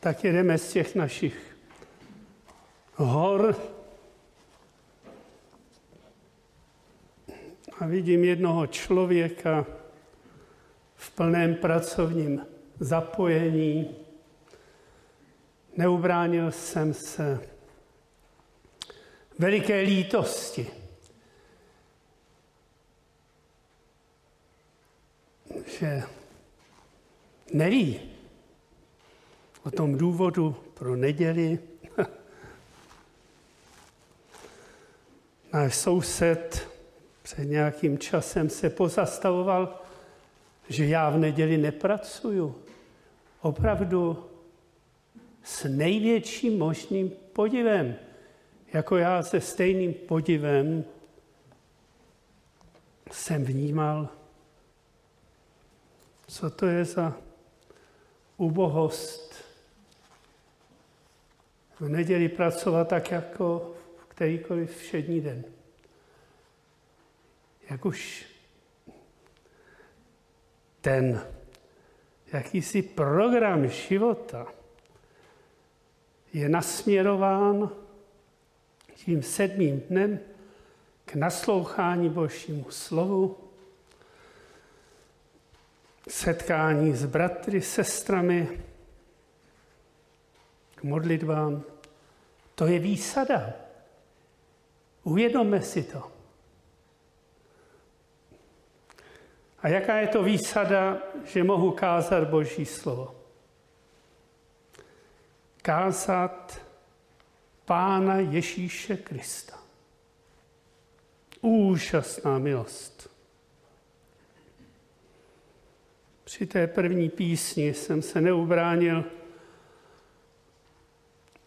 tak jedeme z těch našich hor a vidím jednoho člověka v plném pracovním zapojení. Neubránil jsem se veliké lítosti. Že neví o tom důvodu pro neděli. Náš soused před nějakým časem se pozastavoval, že já v neděli nepracuju. Opravdu s největším možným podivem jako já se stejným podivem jsem vnímal, co to je za ubohost. V neděli pracovat tak jako v kterýkoliv všední den. Jak už ten jakýsi program života je nasměrován tím sedmým dnem k naslouchání Božímu slovu, setkání s bratry, sestrami, k modlitbám. To je výsada. Uvědomme si to. A jaká je to výsada, že mohu kázat Boží slovo? Kázat Pána Ježíše Krista. Úžasná milost. Při té první písni jsem se neubránil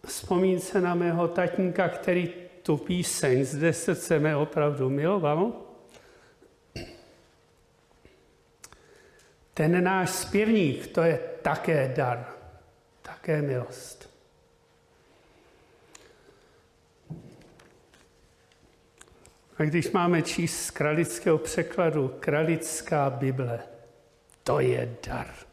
vzpomínce na mého tatínka, který tu píseň zde srdce mé opravdu miloval. Ten náš zpěvník, to je také dar, také milost. A když máme číst z kralického překladu, kralická Bible, to je dar.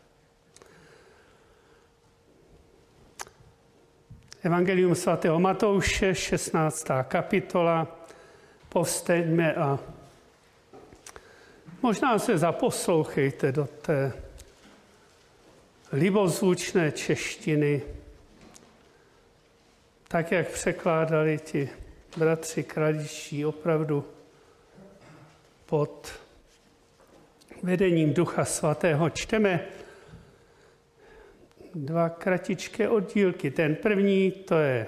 Evangelium svatého Matouše, 16. kapitola, povsteňme a možná se zaposlouchejte do té libozvučné češtiny, tak jak překládali ti bratři kraličtí opravdu pod vedením Ducha Svatého čteme dva kratičké oddílky. Ten první, to je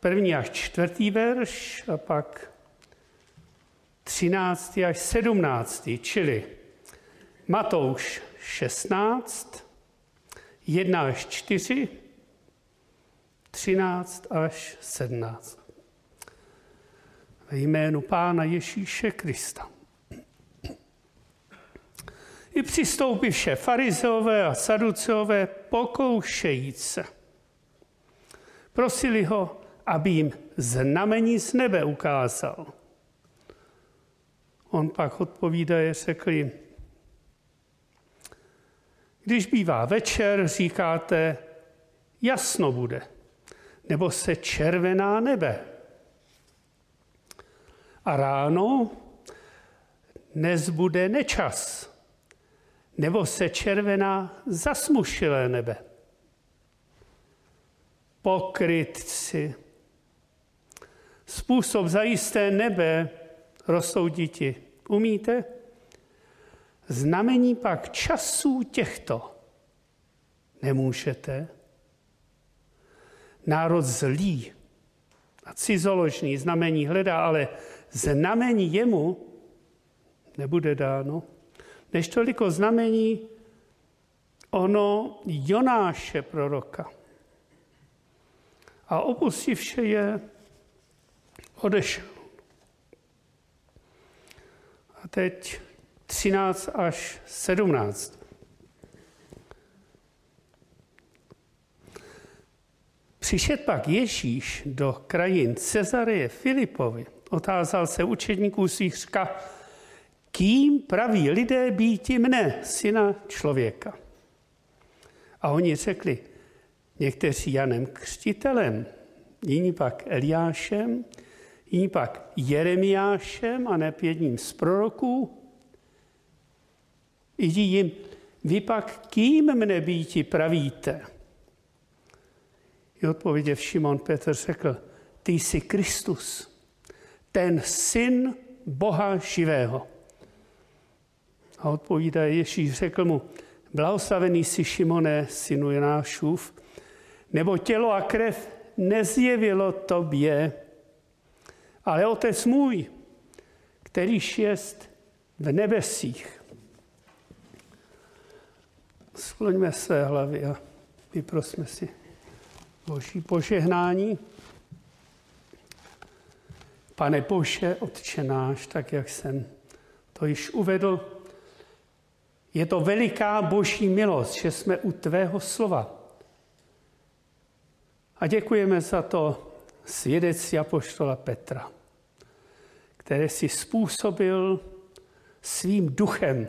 první až čtvrtý verš a pak třináctý až sedmnáctý, čili Matouš 16, 1 až 4, 13 až 17. Ve jménu Pána Ježíše Krista. I přistoupivše farizeové a saduceové pokoušejíc se. Prosili ho, aby jim znamení z nebe ukázal. On pak odpovídaje řekl když bývá večer, říkáte, jasno bude nebo se červená nebe. A ráno nezbude nečas, nebo se červená zasmušilé nebe. Pokrytci. Způsob zajisté nebe rozsouditi. Umíte? Znamení pak časů těchto nemůžete národ zlý a cizoložný znamení hledá, ale znamení jemu nebude dáno, než toliko znamení ono Jonáše proroka. A opustivše je, odešel. A teď 13 až 17. Přišet pak Ježíš do krajin Cezareje Filipovi, otázal se učedníků svých říká, kým praví lidé býti mne, syna člověka. A oni řekli, někteří Janem Křtitelem, jiní pak Eliášem, jiní pak Jeremiášem a ne jedním z proroků. Jdi jim, vy pak kým mne býti pravíte? I odpověděv Šimon Petr řekl, ty jsi Kristus, ten syn Boha živého. A odpovídá Ježíš, řekl mu, blahoslavený jsi Šimone, synu Jenášův, nebo tělo a krev nezjevilo tobě, ale otec můj, kterýž jest v nebesích. Skloňme své hlavy a vyprosme si Boží požehnání. Pane Bože, Otče náš, tak jak jsem to již uvedl, je to veliká boží milost, že jsme u tvého slova. A děkujeme za to svědectví apoštola Petra, které si způsobil svým duchem.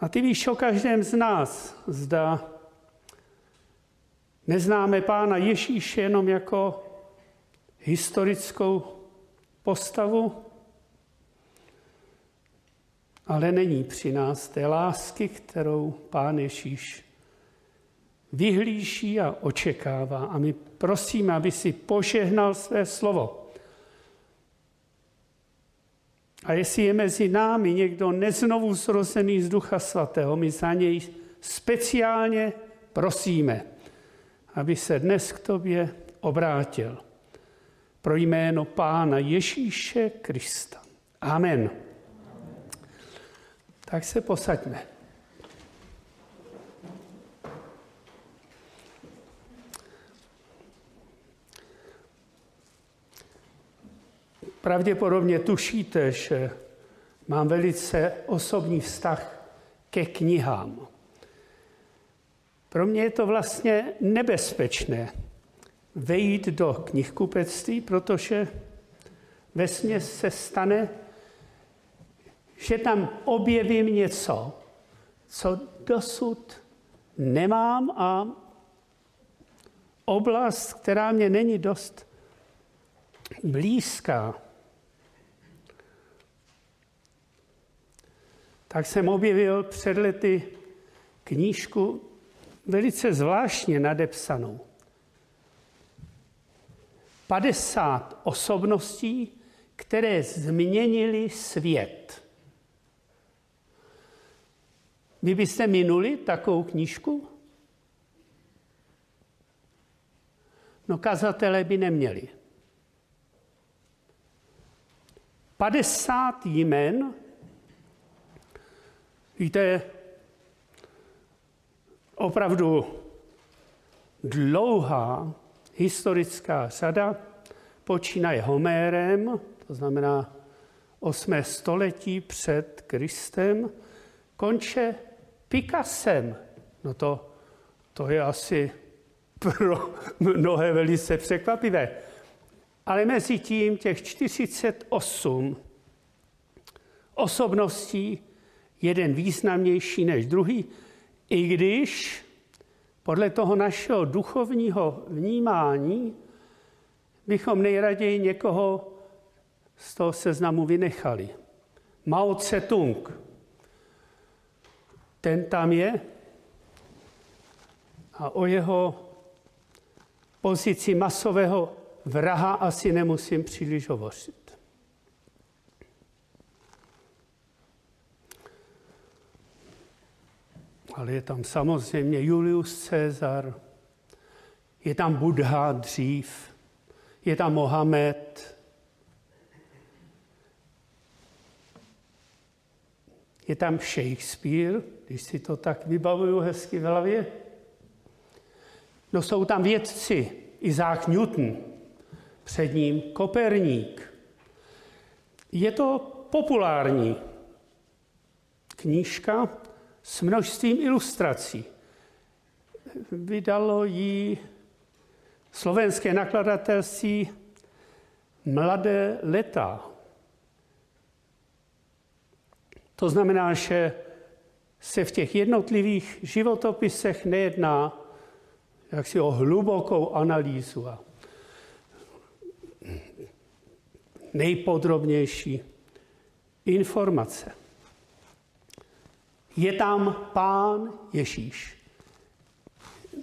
A ty víš o každém z nás, zda neznáme Pána Ježíše jenom jako historickou postavu, ale není při nás té lásky, kterou Pán Ježíš vyhlíží a očekává. A my prosíme, aby si požehnal své slovo. A jestli je mezi námi někdo neznovu zrozený z Ducha Svatého, my za něj speciálně prosíme, aby se dnes k tobě obrátil. Pro jméno Pána Ježíše Krista. Amen. Tak se posaďme. Pravděpodobně tušíte, že mám velice osobní vztah ke knihám. Pro mě je to vlastně nebezpečné vejít do knihkupectví, protože ve se stane že tam objevím něco, co dosud nemám a oblast, která mě není dost blízká. Tak jsem objevil před lety knížku velice zvláštně nadepsanou. 50 osobností, které změnily svět. Vy byste minuli takovou knížku? No kazatelé by neměli. 50 jmen, víte, opravdu dlouhá historická řada, počínaje Homérem, to znamená 8. století před Kristem, konče Picassem. No to, to je asi pro mnohé velice překvapivé. Ale mezi tím těch 48 osobností, jeden významnější než druhý, i když podle toho našeho duchovního vnímání bychom nejraději někoho z toho seznamu vynechali. Mao Tse-tung, ten tam je a o jeho pozici masového vraha asi nemusím příliš hovořit. Ale je tam samozřejmě Julius Caesar, je tam Buddha dřív, je tam Mohamed, Je tam Shakespeare, když si to tak vybavuju hezky v hlavě. No jsou tam vědci, Isaac Newton, před ním Koperník. Je to populární knížka s množstvím ilustrací. Vydalo ji slovenské nakladatelství Mladé leta to znamená, že se v těch jednotlivých životopisech nejedná jaksi o hlubokou analýzu a nejpodrobnější informace. Je tam pán Ježíš.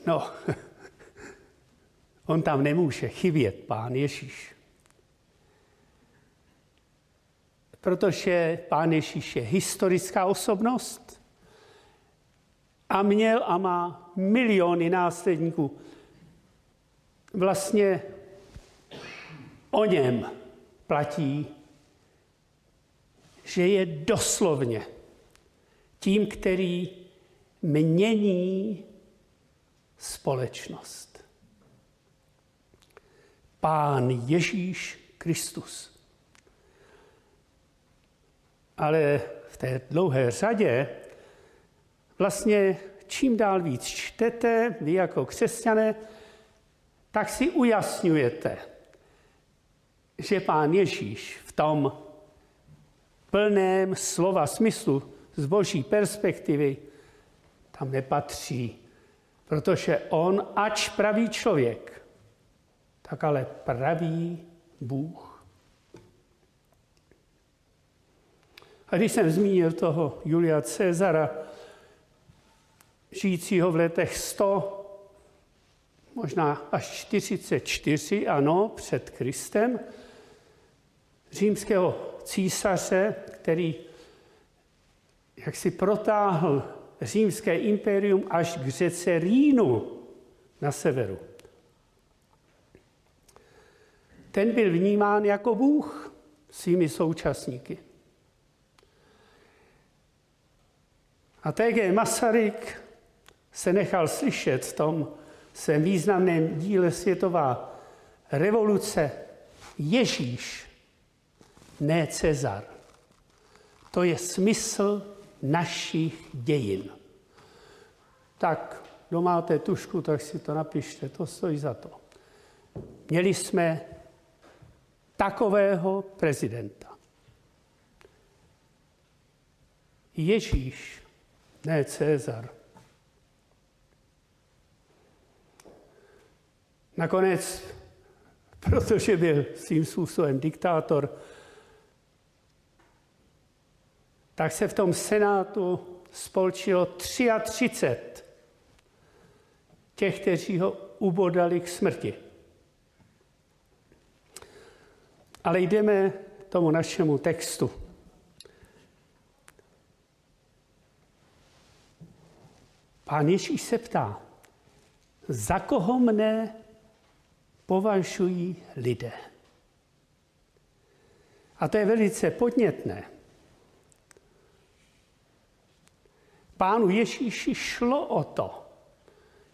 No, on tam nemůže chybět, pán Ježíš. Protože pán Ježíš je historická osobnost a měl a má miliony následníků. Vlastně o něm platí, že je doslovně tím, který mění společnost. Pán Ježíš Kristus. Ale v té dlouhé řadě vlastně čím dál víc čtete, vy jako křesťané, tak si ujasňujete, že pán Ježíš v tom plném slova smyslu z boží perspektivy tam nepatří. Protože on, ač pravý člověk, tak ale pravý Bůh. A když jsem zmínil toho Julia Cezara, žijícího v letech 100, možná až 44, ano, před Kristem, římského císaře, který jak si protáhl římské impérium až k řece Rínu na severu. Ten byl vnímán jako Bůh svými současníky. A T.G. Masaryk se nechal slyšet v tom svém významném díle Světová revoluce Ježíš, ne Cezar. To je smysl našich dějin. Tak, kdo máte tušku, tak si to napište, to stojí za to. Měli jsme takového prezidenta. Ježíš, ne Cezar. Nakonec, protože byl svým způsobem diktátor, tak se v tom senátu spolčilo 33 těch, kteří ho ubodali k smrti. Ale jdeme k tomu našemu textu. Pán Ježíš se ptá, za koho mne považují lidé. A to je velice podnětné. Pánu Ježíši šlo o to,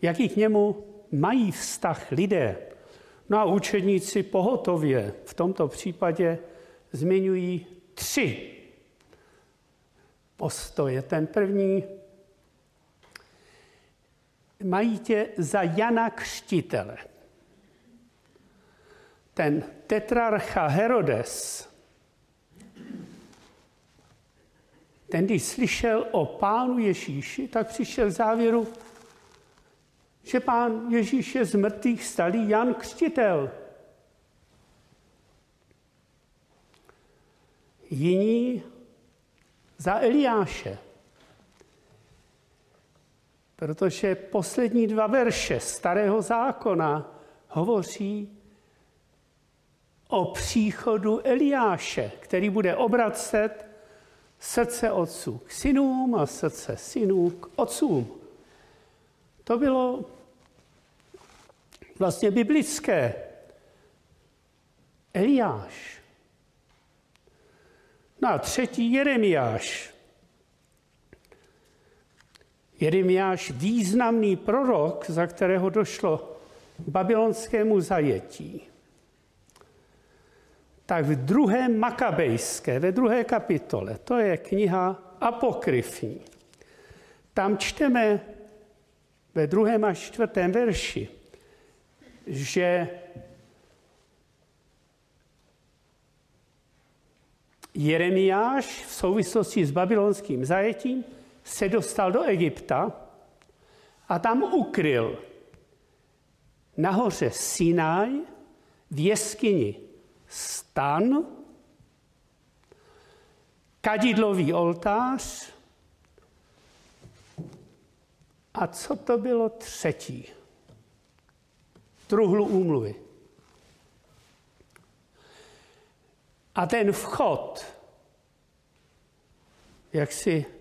jaký k němu mají vztah lidé. No a učedníci pohotově v tomto případě zmiňují tři postoje. Ten první, mají tě za Jana Křtitele ten tetrarcha Herodes, ten, když slyšel o pánu Ježíši, tak přišel závěru, že pán Ježíš je z mrtvých stalý Jan Křtitel. Jiní za Eliáše. Protože poslední dva verše starého zákona hovoří o příchodu Eliáše, který bude obracet srdce otců k synům a srdce synů k otcům. To bylo vlastně biblické. Eliáš. No třetí Jeremiáš. Jeremiáš významný prorok, za kterého došlo k babylonskému zajetí tak v druhé Makabejské, ve druhé kapitole, to je kniha apokryfní, tam čteme ve druhém a čtvrtém verši, že Jeremiáš v souvislosti s babylonským zajetím se dostal do Egypta a tam ukryl nahoře Sinaj v jeskyni stan, kadidlový oltář a co to bylo třetí? Truhlu úmluvy. A ten vchod, jak si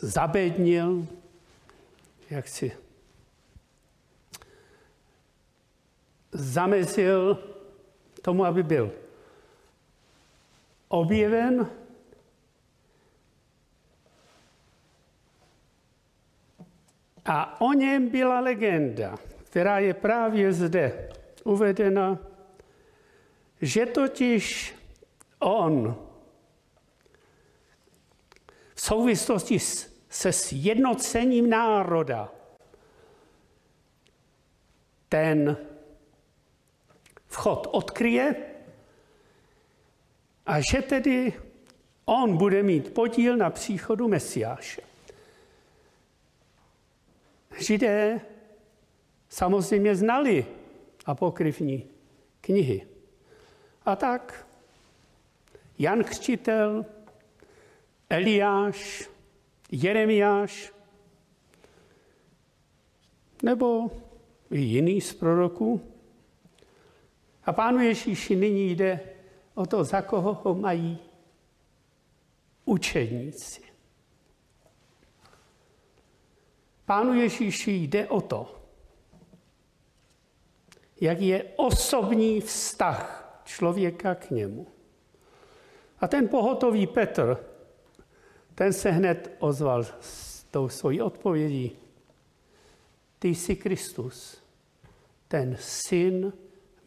zabednil, jak si zamezil tomu, aby byl objeven. A o něm byla legenda, která je právě zde uvedena, že totiž on v souvislosti se sjednocením národa ten vchod odkryje a že tedy on bude mít podíl na příchodu Mesiáše. Židé samozřejmě znali apokryfní knihy. A tak Jan Křtitel, Eliáš, Jeremiáš nebo i jiný z proroků a pánu Ježíši nyní jde o to, za koho ho mají učedníci. Pánu Ježíši jde o to, jak je osobní vztah člověka k němu. A ten pohotový Petr, ten se hned ozval s tou svojí odpovědí. Ty jsi Kristus, ten syn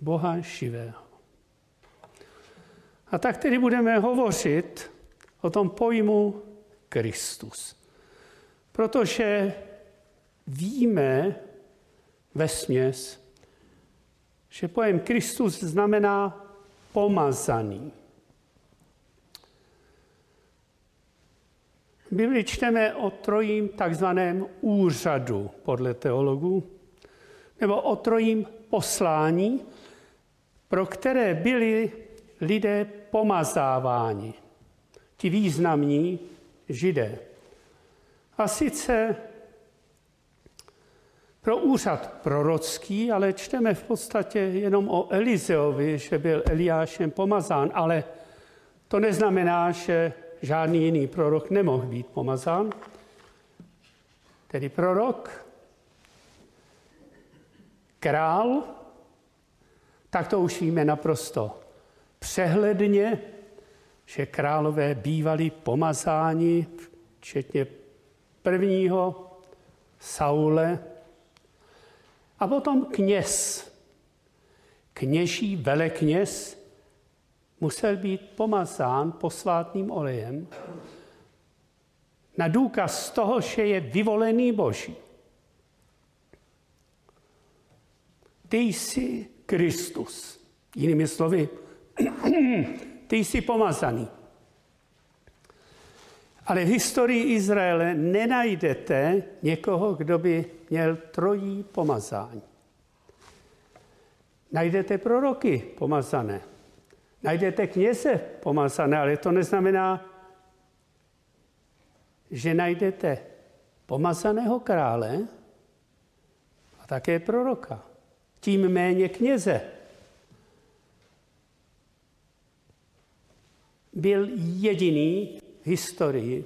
Boha živého. A tak tedy budeme hovořit o tom pojmu Kristus. Protože víme ve směs, že pojem Kristus znamená pomazaný. Bibli čteme o trojím takzvaném úřadu podle teologů, nebo o trojím poslání, pro které byli lidé pomazáváni, ti významní židé. A sice pro úřad prorocký, ale čteme v podstatě jenom o Elizeovi, že byl Eliášem pomazán, ale to neznamená, že žádný jiný prorok nemohl být pomazán. Tedy prorok, král, tak to už víme naprosto přehledně, že králové bývali pomazáni, včetně prvního Saule, a potom kněz, kněží velekněz, musel být pomazán posvátným olejem na důkaz toho, že je vyvolený Boží. Ty jsi Kristus. Jinými slovy, ty jsi pomazaný. Ale v historii Izraele nenajdete někoho, kdo by měl trojí pomazání. Najdete proroky pomazané. Najdete kněze pomazané, ale to neznamená, že najdete pomazaného krále a také proroka. Tím méně kněze. Byl jediný v historii,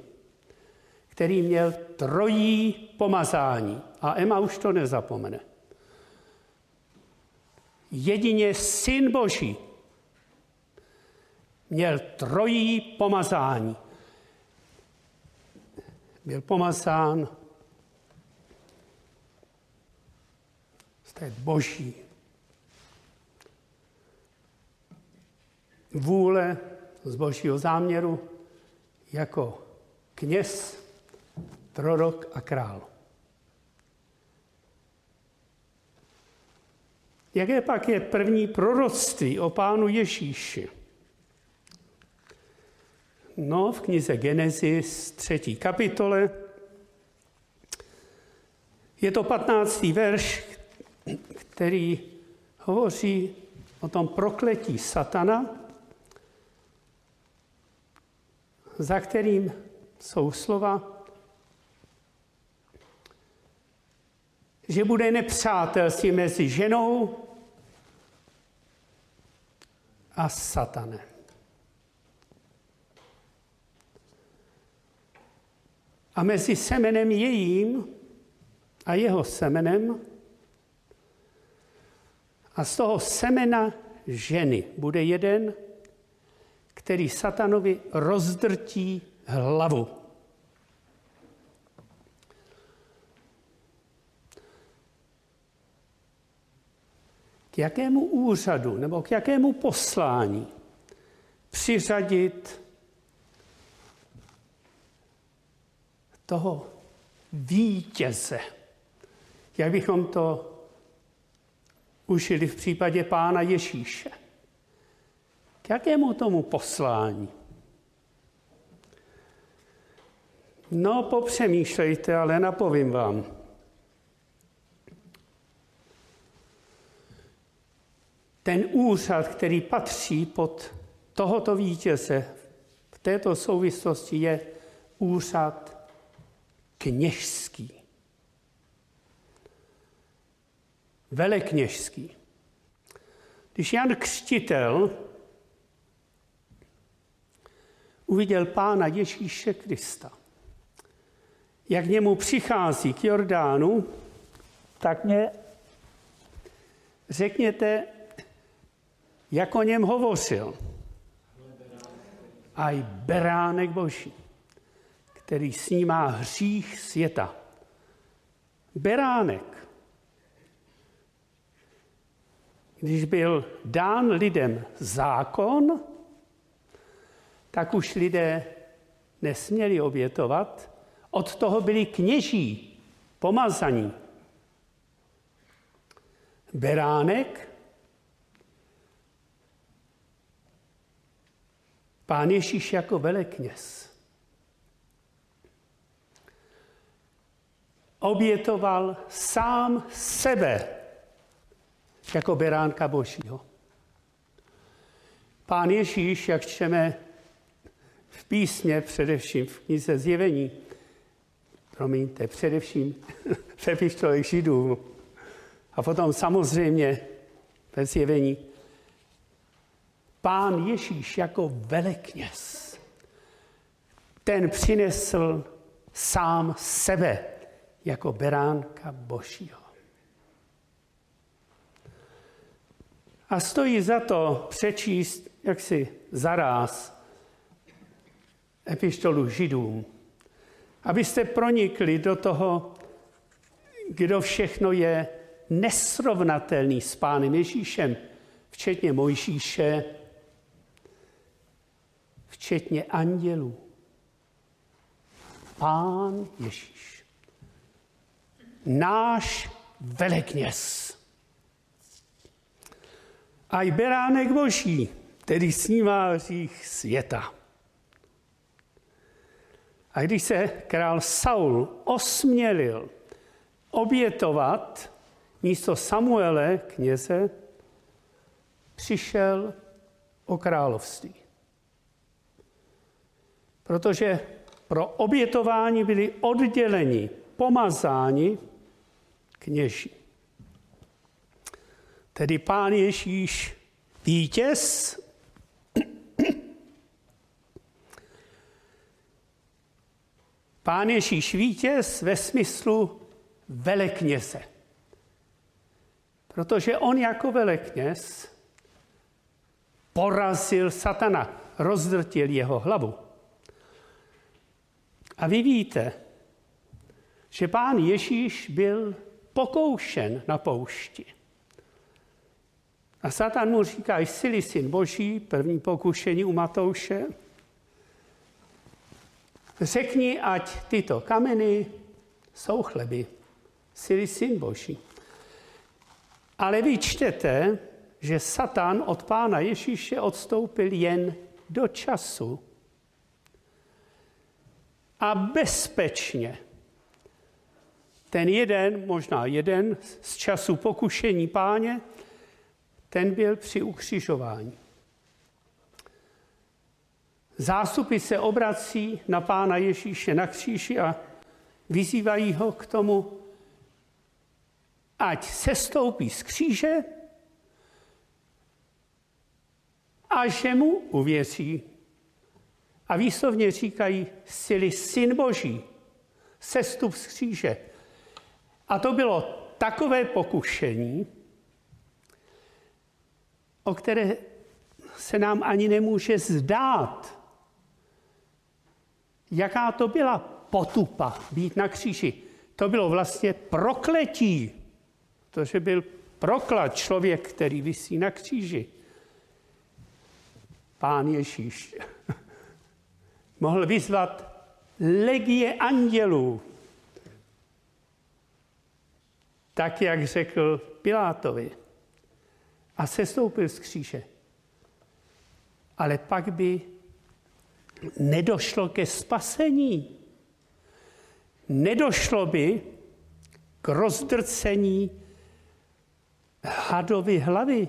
který měl trojí pomazání. A Emma už to nezapomene. Jedině syn Boží měl trojí pomazání. Byl pomazán z té boží vůle, z božího záměru jako kněz, prorok a král. Jaké pak je první proroctví o pánu Ježíši? No, v knize Genesis, třetí kapitole, je to 15. verš, který hovoří o tom prokletí satana, za kterým jsou slova, že bude nepřátelství mezi ženou a satanem. A mezi semenem jejím a jeho semenem a z toho semena ženy bude jeden, který satanovi rozdrtí hlavu. K jakému úřadu nebo k jakému poslání přiřadit toho vítěze, jak bychom to užili v případě pána Ježíše. K jakému tomu poslání? No, popřemýšlejte, ale napovím vám. Ten úřad, který patří pod tohoto vítěze v této souvislosti, je úřad kněžský. Velekněžský. Když Jan Křtitel uviděl pána Ježíše Krista, jak němu přichází k Jordánu, tak mě řekněte, jak o něm hovořil. i beránek boží, který snímá hřích světa. Beránek. Když byl dán lidem zákon, tak už lidé nesměli obětovat. Od toho byli kněží, pomazaní. Beránek, pán Ježíš jako velekněz, obětoval sám sebe jako beránka božího. Pán Ježíš, jak čteme v písně, především v knize Zjevení, promiňte, především v epištolech Židů a potom samozřejmě ve Zjevení, pán Ježíš jako velekněz, ten přinesl sám sebe jako beránka Božího. A stojí za to přečíst jaksi zaráz epištolu židům, abyste pronikli do toho, kdo všechno je nesrovnatelný s Pánem Ježíšem, včetně Mojžíše, včetně andělů. Pán Ježíš. Náš velekněz. A i beránek boží, který snímá hřích světa. A když se král Saul osmělil obětovat místo Samuele, kněze, přišel o království. Protože pro obětování byli odděleni, pomazáni kněži. Tedy pán Ježíš vítěz Pán Ježíš vítěz ve smyslu velekněze. Protože on jako velekněz porazil satana, rozdrtil jeho hlavu. A vy víte, že pán Ježíš byl pokoušen na poušti. A Satan mu říká, jsi syn boží, první pokušení u Matouše, Řekni, ať tyto kameny jsou chleby. Jsi syn Boží. Ale vy čtete, že Satan od pána Ježíše odstoupil jen do času. a bezpečně. Ten jeden, možná jeden z času pokušení páně, ten byl při ukřižování. Zástupy se obrací na pána Ježíše na kříži a vyzývají ho k tomu, ať se stoupí z kříže a že mu uvěří. A výslovně říkají, sily syn boží, sestup z kříže. A to bylo takové pokušení, o které se nám ani nemůže zdát, jaká to byla potupa být na kříži. To bylo vlastně prokletí, protože byl proklad člověk, který vysí na kříži. Pán Ježíš mohl vyzvat legie andělů, tak, jak řekl Pilátovi. A sestoupil z kříže. Ale pak by nedošlo ke spasení. Nedošlo by k rozdrcení hadovy hlavy.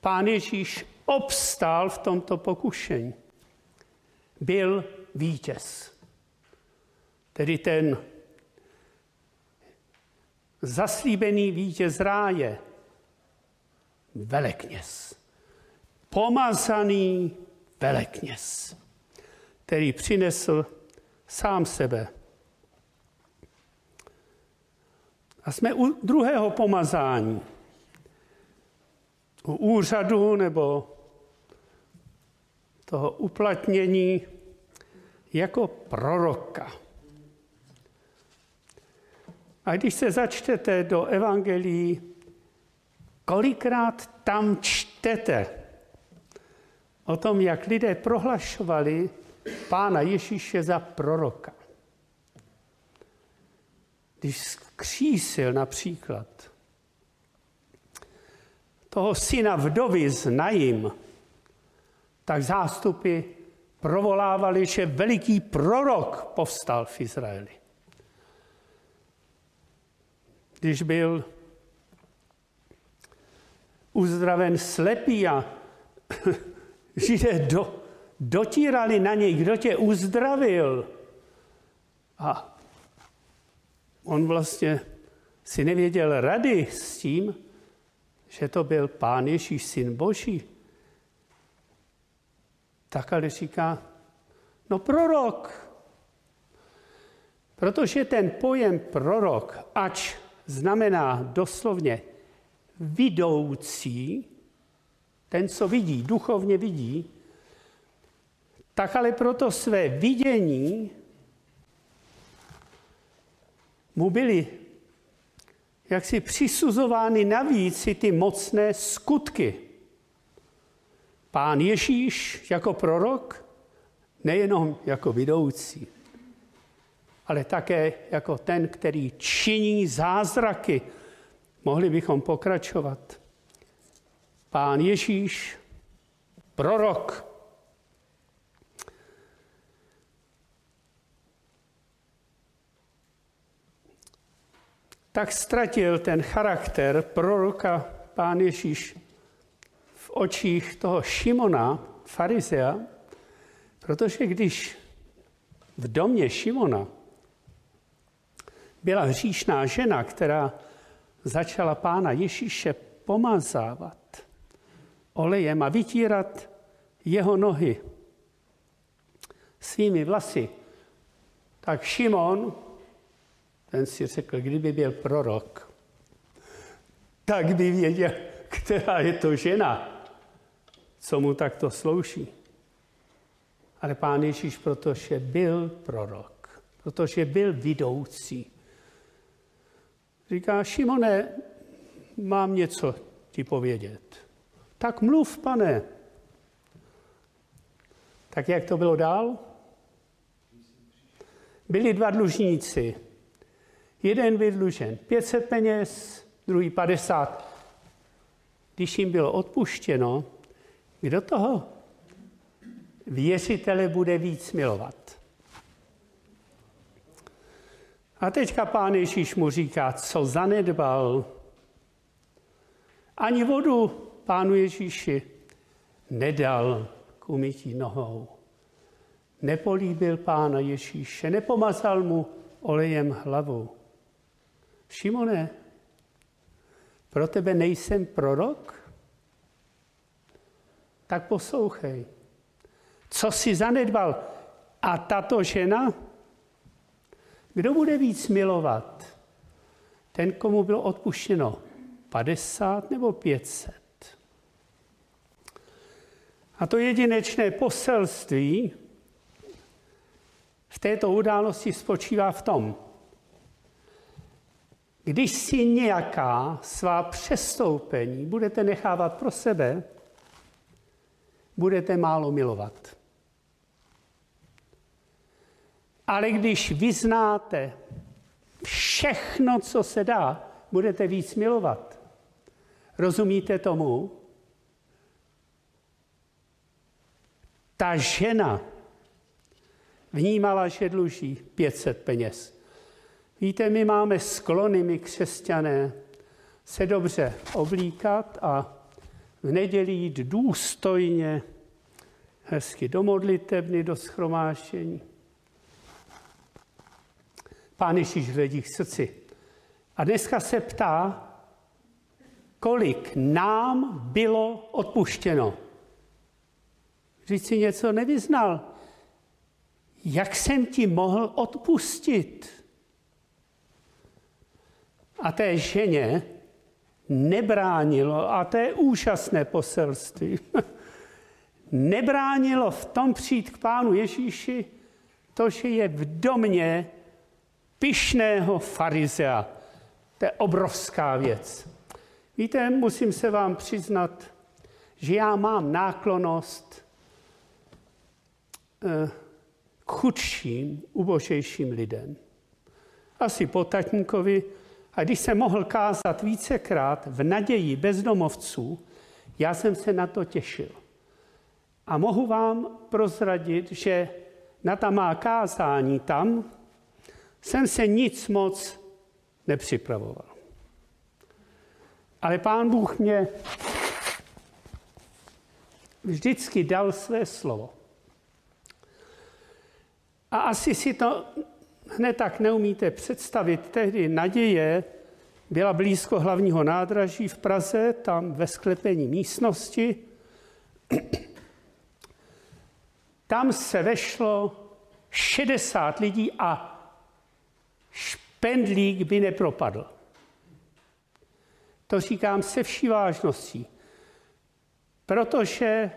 Pán Ježíš obstál v tomto pokušení. Byl vítěz. Tedy ten zaslíbený vítěz ráje, velekněz. Pomazaný velekněz, který přinesl sám sebe. A jsme u druhého pomazání. U úřadu nebo toho uplatnění jako proroka. A když se začtete do evangelií, kolikrát tam čtete o tom, jak lidé prohlašovali Pána Ježíše za proroka. Když skřísil například toho syna vdovy z Najim, tak zástupy provolávali, že veliký prorok povstal v Izraeli. Když byl uzdraven slepý a židé do, dotírali na něj, kdo tě uzdravil. A on vlastně si nevěděl rady s tím, že to byl Pán Ježíš, Syn Boží. Tak ale říká, no prorok. Protože ten pojem prorok, ač znamená doslovně vidoucí, ten, co vidí, duchovně vidí, tak ale proto své vidění mu byly jaksi přisuzovány navíc i ty mocné skutky. Pán Ježíš jako prorok, nejenom jako vidoucí, ale také jako ten, který činí zázraky. Mohli bychom pokračovat. Pán Ježíš, prorok, tak ztratil ten charakter proroka pán Ježíš v očích toho Šimona, farizea, protože když v domě Šimona byla hříšná žena, která začala pána Ježíše pomazávat olejem a vytírat jeho nohy svými vlasy, tak Šimon ten si řekl, kdyby byl prorok, tak by věděl, která je to žena, co mu takto slouží. Ale pán Ježíš, protože byl prorok, protože byl vidoucí, říká, Šimone, mám něco ti povědět. Tak mluv, pane. Tak jak to bylo dál? Byli dva dlužníci. Jeden byl dlužen 500 peněz, druhý 50. Když jim bylo odpuštěno, do toho věřitele bude víc milovat. A teďka pán Ježíš mu říká, co zanedbal. Ani vodu pánu Ježíši nedal k umytí nohou. Nepolíbil pána Ježíše, nepomazal mu olejem hlavu. Šimone, pro tebe nejsem prorok? Tak poslouchej. Co si zanedbal? A tato žena? Kdo bude víc milovat? Ten, komu bylo odpuštěno 50 nebo 500? A to jedinečné poselství v této události spočívá v tom, když si nějaká svá přestoupení budete nechávat pro sebe, budete málo milovat. Ale když vyznáte všechno, co se dá, budete víc milovat. Rozumíte tomu? Ta žena vnímala, že dluží 500 peněz. Víte, my máme sklony, my křesťané, se dobře oblíkat a v neděli jít důstojně, hezky do modlitebny, do schromáštění. Pán Ježíš hledí k srdci. A dneska se ptá, kolik nám bylo odpuštěno. Říct si něco nevyznal. Jak jsem ti mohl odpustit? A té ženě nebránilo, a to je úžasné poselství, nebránilo v tom přijít k Pánu Ježíši to, že je v domě pyšného farizea. To je obrovská věc. Víte, musím se vám přiznat, že já mám náklonost eh, k chudším, ubožejším lidem. Asi po a když jsem mohl kázat vícekrát v naději bezdomovců, já jsem se na to těšil. A mohu vám prozradit, že na ta má kázání tam jsem se nic moc nepřipravoval. Ale pán Bůh mě vždycky dal své slovo. A asi si to hned tak neumíte představit. Tehdy naděje byla blízko hlavního nádraží v Praze, tam ve sklepení místnosti. Tam se vešlo 60 lidí a špendlík by nepropadl. To říkám se vší vážností, protože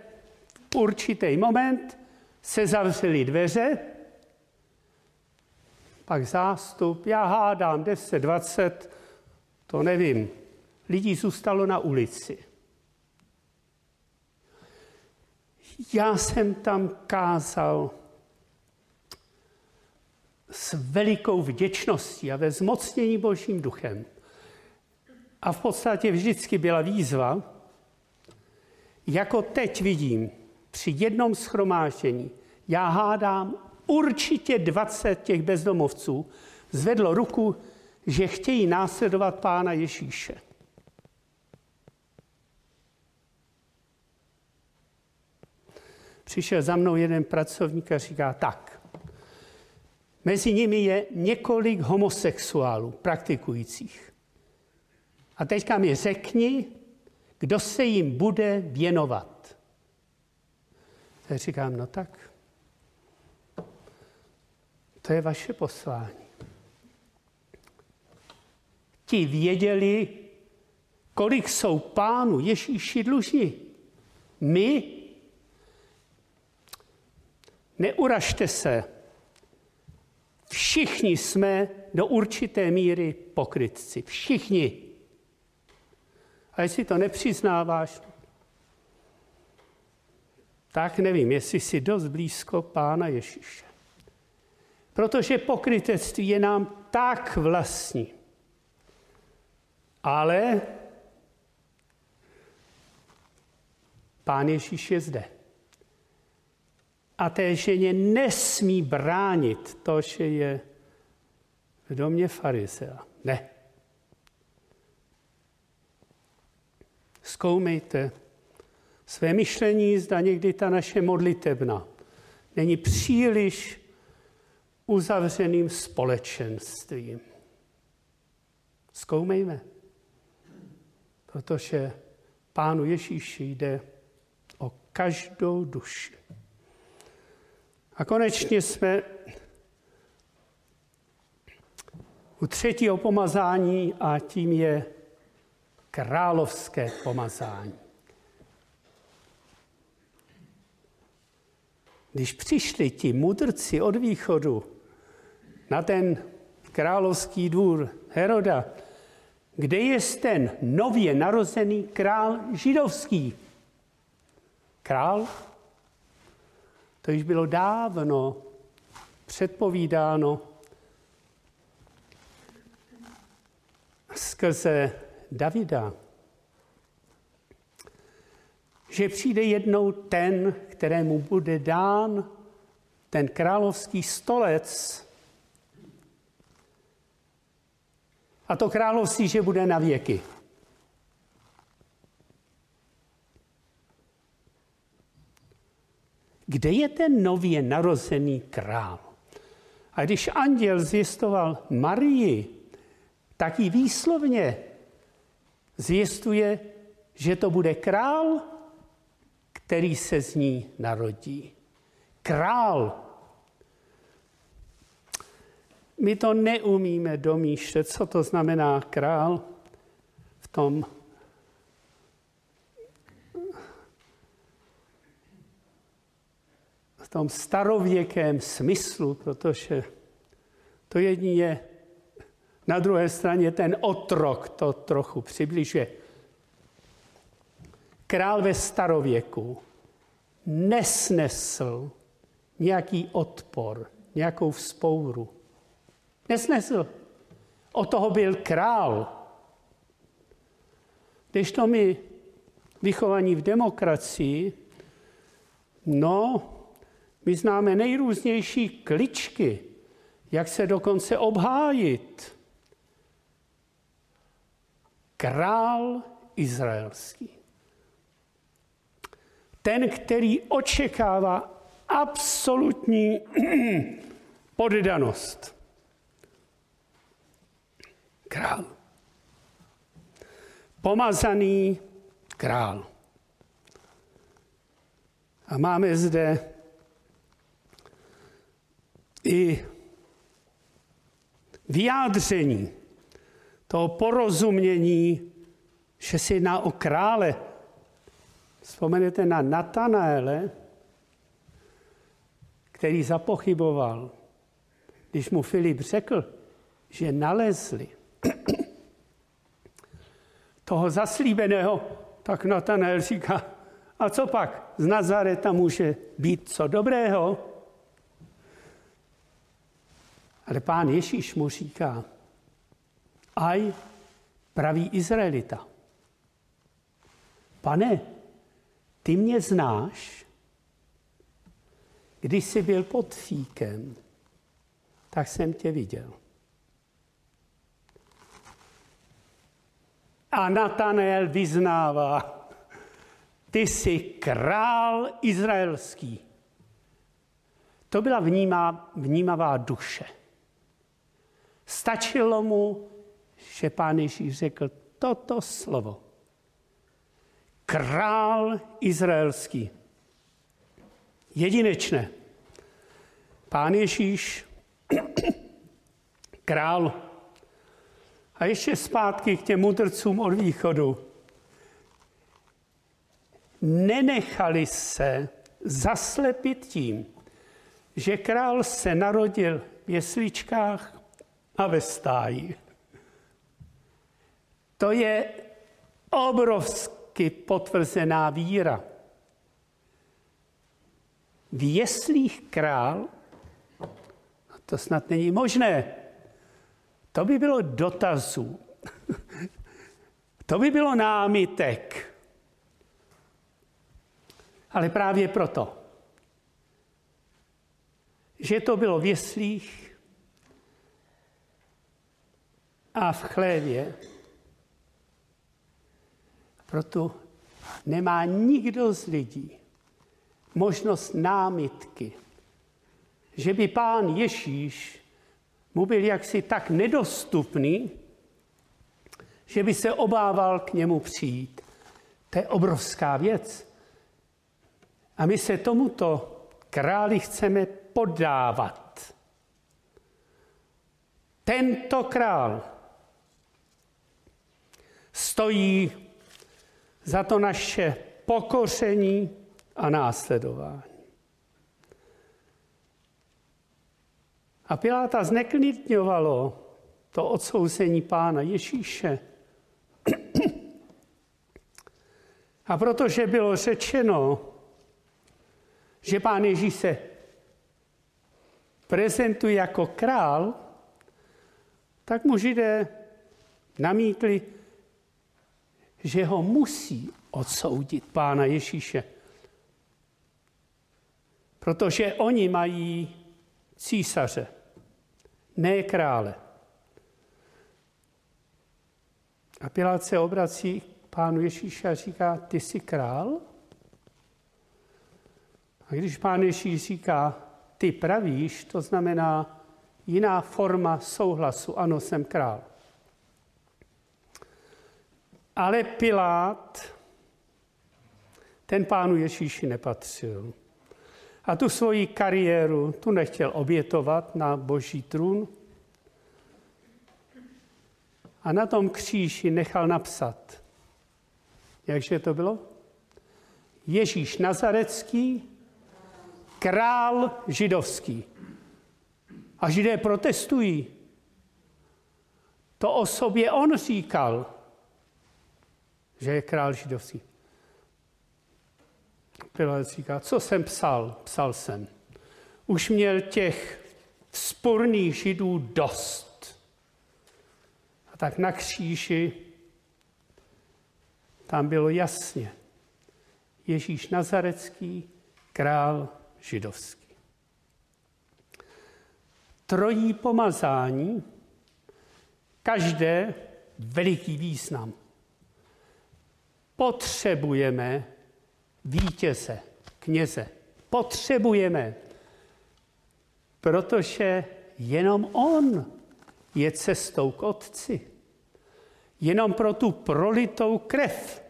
v určitý moment se zavřely dveře, pak zástup, já hádám 10, 20, to nevím, lidí zůstalo na ulici. Já jsem tam kázal s velikou vděčností a ve zmocnění Božím duchem. A v podstatě vždycky byla výzva, jako teď vidím při jednom schromáždění, já hádám určitě 20 těch bezdomovců, zvedlo ruku, že chtějí následovat Pána Ježíše. Přišel za mnou jeden pracovník a říká, tak, Mezi nimi je několik homosexuálů praktikujících. A teďka mi řekni, kdo se jim bude věnovat. Já říkám, no tak, to je vaše poslání. Ti věděli, kolik jsou pánu Ježíši dlužní. My neuražte se, Všichni jsme do určité míry pokrytci. Všichni. A jestli to nepřiznáváš, tak nevím, jestli jsi dost blízko Pána Ježíše. Protože pokrytectví je nám tak vlastní. Ale Pán Ježíš je zde. A té ženě nesmí bránit to, že je v domě farizea. Ne. Zkoumejte své myšlení, zda někdy ta naše modlitebna není příliš uzavřeným společenstvím. Zkoumejme, protože Pánu Ježíši jde o každou duši. A konečně jsme u třetího pomazání a tím je královské pomazání. Když přišli ti mudrci od východu na ten královský dvůr Heroda, kde je ten nově narozený král židovský? Král? To již bylo dávno předpovídáno skrze Davida, že přijde jednou ten, kterému bude dán ten královský stolec. A to království, že bude na věky. Kde je ten nově narozený král? A když anděl zjistoval Marii, tak i výslovně zjistuje, že to bude král, který se z ní narodí. Král. My to neumíme domýšlet, co to znamená král v tom tom starověkém smyslu, protože to jedině na druhé straně ten otrok to trochu přibližuje. Král ve starověku nesnesl nějaký odpor, nějakou vzpouru. Nesnesl. O toho byl král. Když to my vychovaní v demokracii, no, my známe nejrůznější kličky, jak se dokonce obhájit král izraelský. Ten, který očekává absolutní poddanost. Král. Pomazaný král. A máme zde i vyjádření toho porozumění, že se jedná o krále. Vzpomenete na Natanaele, který zapochyboval, když mu Filip řekl, že nalezli toho zaslíbeného, tak Natanael říká, a co pak, z Nazareta může být co dobrého? Ale pán Ježíš mu říká, aj pravý Izraelita. Pane, ty mě znáš, když jsi byl pod fíkem, tak jsem tě viděl. A Natanael vyznává, ty jsi král izraelský. To byla vnímá, vnímavá duše. Stačilo mu že pán Ježíš řekl toto slovo. Král izraelský. Jedinečné. Pán Ježíš, král. A ještě zpátky k těm mudrcům od východu. Nenechali se zaslepit tím, že král se narodil v jesličkách a ve stáji. To je obrovsky potvrzená víra. V jeslích král, to snad není možné, to by bylo dotazů, to by bylo námitek. Ale právě proto že to bylo v jeslích a v chlévě. Proto nemá nikdo z lidí možnost námitky, že by pán Ježíš mu byl jaksi tak nedostupný, že by se obával k němu přijít. To je obrovská věc. A my se tomuto králi chceme podávat. Tento král stojí za to naše pokoření a následování. A Piláta zneklidňovalo to odsouzení pána Ježíše. A protože bylo řečeno, že pán Ježíš se prezentuje jako král, tak mu židé namítli, že ho musí odsoudit pána Ježíše. Protože oni mají císaře, ne krále. A Pilát se obrací k pánu Ježíše a říká, ty jsi král? A když pán Ježíš říká, ty pravíš, to znamená jiná forma souhlasu, ano, jsem král. Ale Pilát ten pánu Ježíši nepatřil. A tu svoji kariéru tu nechtěl obětovat na boží trůn. A na tom kříži nechal napsat. Jakže to bylo? Ježíš Nazarecký, král židovský. A židé protestují. To o sobě on říkal, že je král židovský. Pilát říká, co jsem psal? Psal jsem. Už měl těch sporných židů dost. A tak na kříži tam bylo jasně. Ježíš Nazarecký, král židovský. Trojí pomazání, každé veliký význam. Potřebujeme vítěze, kněze. Potřebujeme, protože jenom on je cestou k Otci. Jenom pro tu prolitou krev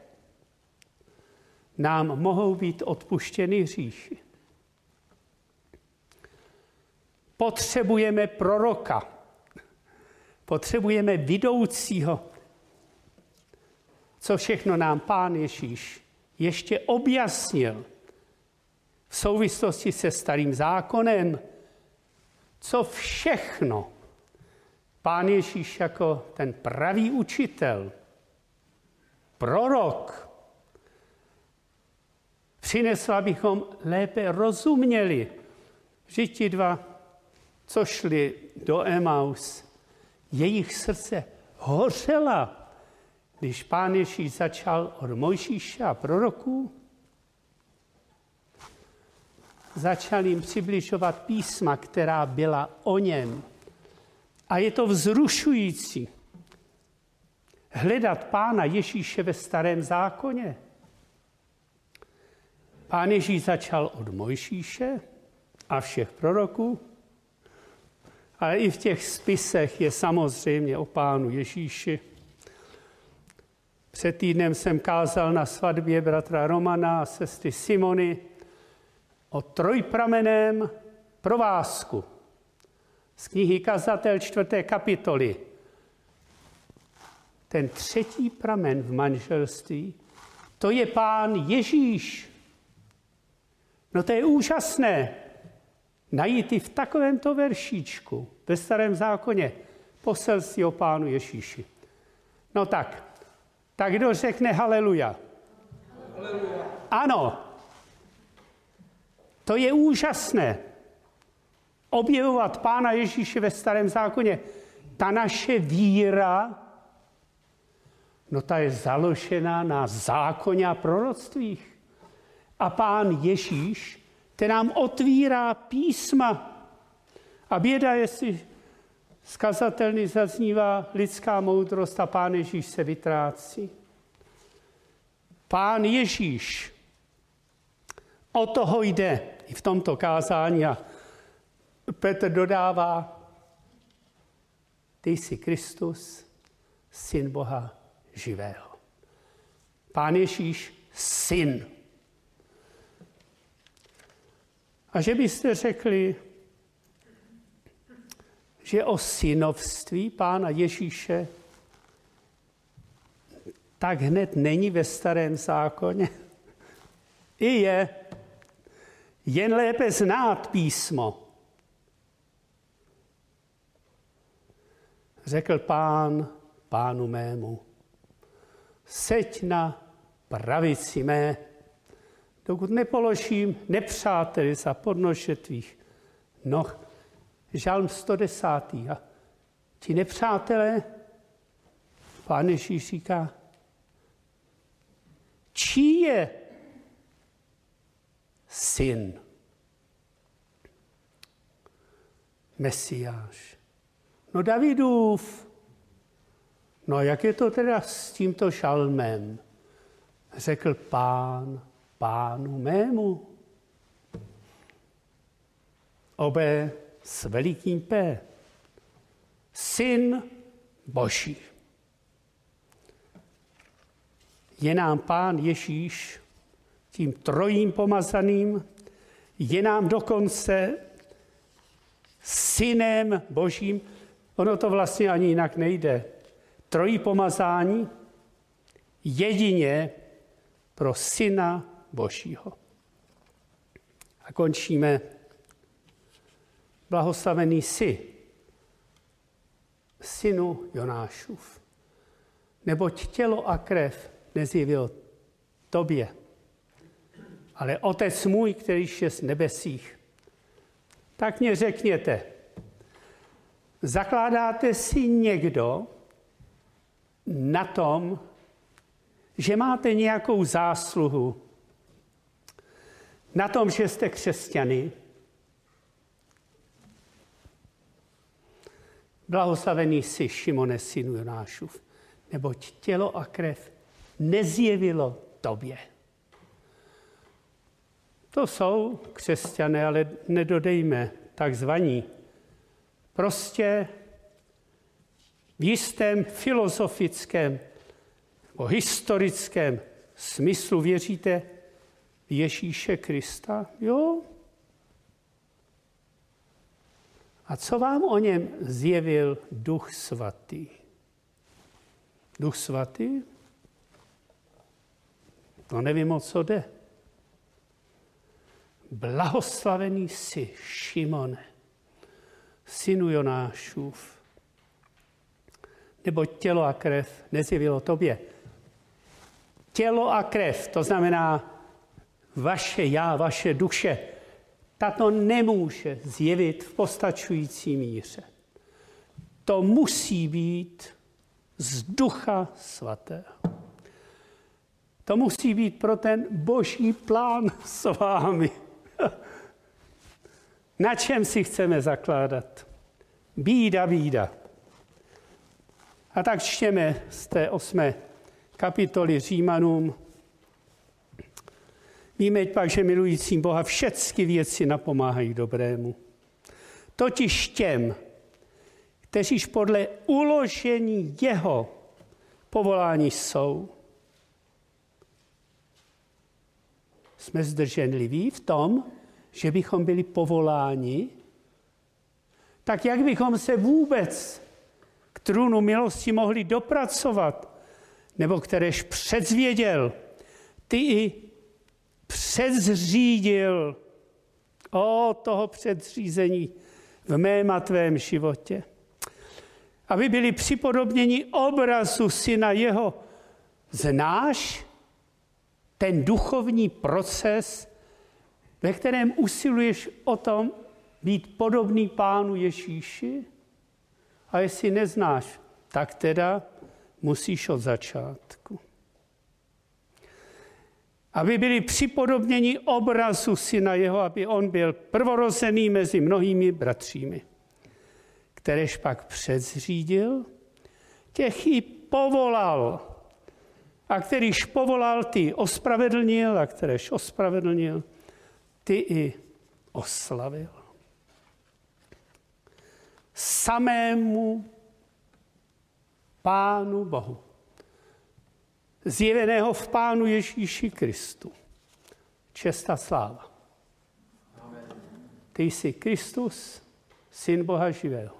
nám mohou být odpuštěny hříchy. Potřebujeme proroka. Potřebujeme vidoucího, co všechno nám Pán Ježíš ještě objasnil v souvislosti se starým zákonem, co všechno Pán Ježíš jako ten pravý učitel, prorok, přinesl, abychom lépe rozuměli, že ti dva, co šli do Emaus, jejich srdce hořela když pán Ježíš začal od Mojžíše a proroků, začal jim přibližovat písma, která byla o něm. A je to vzrušující hledat pána Ježíše ve starém zákoně. Pán Ježíš začal od Mojžíše a všech proroků, ale i v těch spisech je samozřejmě o pánu Ježíši před týdnem jsem kázal na svatbě bratra Romana a sestry Simony o trojprameném provázku z knihy Kazatel čtvrté kapitoly. Ten třetí pramen v manželství, to je pán Ježíš. No to je úžasné. Najít i v takovémto veršíčku ve starém zákoně poselství o pánu Ježíši. No tak, tak kdo řekne haleluja? haleluja? Ano. To je úžasné. Objevovat Pána Ježíše ve starém zákoně. Ta naše víra, no ta je založená na zákoně a proroctvích. A Pán Ježíš, ten nám otvírá písma A běda, jestli skazatelný zaznívá lidská moudrost a Pán Ježíš se vytrácí. Pán Ježíš, o toho jde i v tomto kázání a Petr dodává, ty jsi Kristus, syn Boha živého. Pán Ježíš, syn. A že byste řekli, že o synovství Pána Ježíše tak hned není ve starém zákoně. I je. Jen lépe znát písmo. Řekl pán pánu mému, seď na pravici mé, dokud nepoložím nepřáteli za podnože tvých noh. Žalm 110. A ti nepřátelé, pán Ježíš říká, čí je syn? Mesiáš. No Davidův. No jak je to teda s tímto šalmem? Řekl pán pánu mému. Obé s velikým P. Syn Boží. Je nám pán Ježíš tím trojím pomazaným, je nám dokonce synem Božím. Ono to vlastně ani jinak nejde. Trojí pomazání jedině pro syna Božího. A končíme blahoslavený si, synu Jonášův. Neboť tělo a krev nezjevil tobě, ale otec můj, který je z nebesích. Tak mě řekněte, zakládáte si někdo na tom, že máte nějakou zásluhu na tom, že jste křesťany, Blahoslavený jsi, Šimone, synu Jonášův, neboť tělo a krev nezjevilo tobě. To jsou křesťané, ale nedodejme takzvaní. Prostě v jistém filozofickém nebo historickém smyslu věříte v Ježíše Krista? Jo, A co vám o něm zjevil Duch Svatý? Duch Svatý? To nevím, o co jde. Blahoslavený jsi, Šimone, synu Jonášův, nebo tělo a krev nezjevilo tobě. Tělo a krev, to znamená vaše já, vaše duše, tato nemůže zjevit v postačující míře. To musí být z ducha svatého. To musí být pro ten boží plán s vámi. Na čem si chceme zakládat? Bída, bída. A tak čtěme z té osmé kapitoly Římanům Víme pak, že milujícím Boha všechny věci napomáhají dobrému. Totiž těm, kteříž podle uložení jeho povolání jsou. Jsme zdrženliví v tom, že bychom byli povoláni, tak jak bychom se vůbec k trůnu milosti mohli dopracovat, nebo kteréž předzvěděl, ty i předzřídil o toho předzřízení v mém a tvém životě. Aby byli připodobněni obrazu syna jeho. Znáš ten duchovní proces, ve kterém usiluješ o tom být podobný pánu Ježíši? A jestli neznáš, tak teda musíš od začátku aby byli připodobněni obrazu syna jeho, aby on byl prvorozený mezi mnohými bratřími. kteréž pak předzřídil, těch i povolal. A kterýž povolal, ty ospravedlnil, a kteréž ospravedlnil, ty i oslavil. Samému Pánu Bohu, zjeveného v Pánu Ježíši Kristu. Česta sláva. Ty jsi Kristus, syn Boha živého.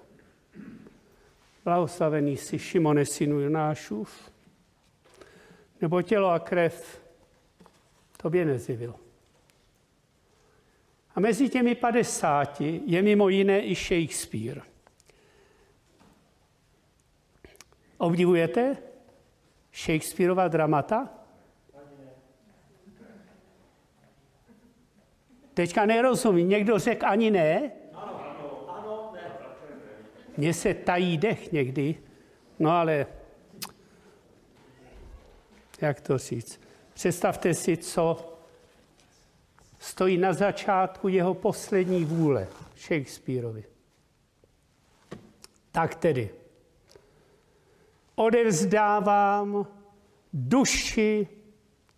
Blahoslavený jsi Šimone, synu Jonášův, nebo tělo a krev tobě nezjevil. A mezi těmi padesáti je mimo jiné i Shakespeare. Obdivujete Shakespeareova dramata? Teďka nerozumím. Někdo řekl ani ne? Mně se tají dech někdy, no ale jak to říct? Představte si, co stojí na začátku jeho poslední vůle Shakespeareovi. Tak tedy, odevzdávám duši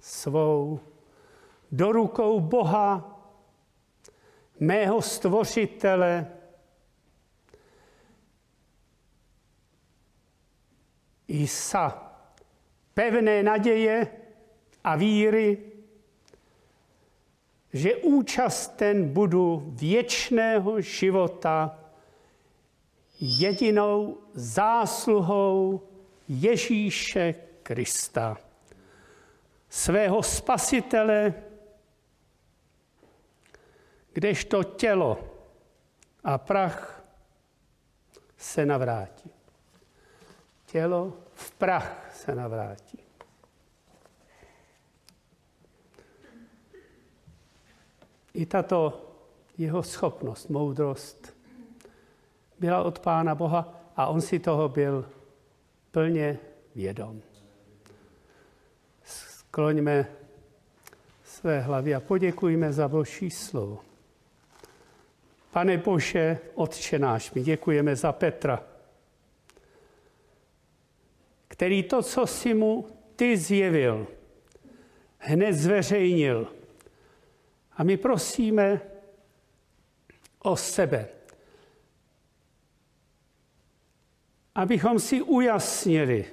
svou do rukou Boha, mého stvořitele, Isa, pevné naděje a víry, že účasten budu věčného života jedinou zásluhou Ježíše Krista, svého spasitele, kdežto tělo a prach se navrátí. Tělo v prach se navrátí. I tato jeho schopnost, moudrost byla od Pána Boha a on si toho byl plně vědom. Skloňme své hlavy a poděkujme za Boží slovo. Pane Bože, Otče náš, my děkujeme za Petra, který to, co si mu ty zjevil, hned zveřejnil. A my prosíme o sebe, abychom si ujasnili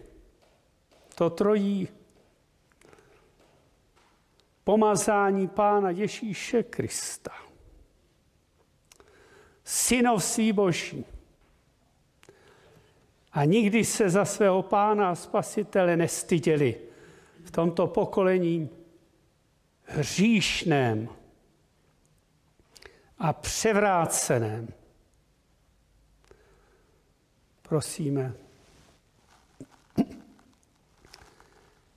to trojí pomazání Pána Ježíše Krista. Synovství Boží. A nikdy se za svého pána a spasitele nestyděli v tomto pokolení hříšném a převráceném prosíme,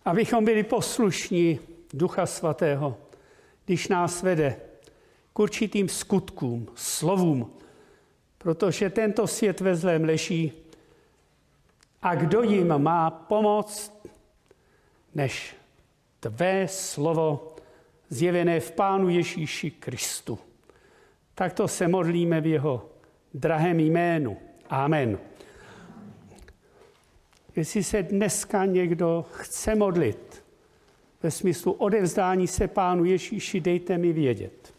abychom byli poslušní Ducha Svatého, když nás vede k určitým skutkům, slovům, protože tento svět ve zlém leží a kdo jim má pomoct, než tvé slovo zjevené v Pánu Ježíši Kristu. Takto se modlíme v jeho drahém jménu. Amen. Jestli se dneska někdo chce modlit ve smyslu odevzdání se Pánu Ježíši, dejte mi vědět.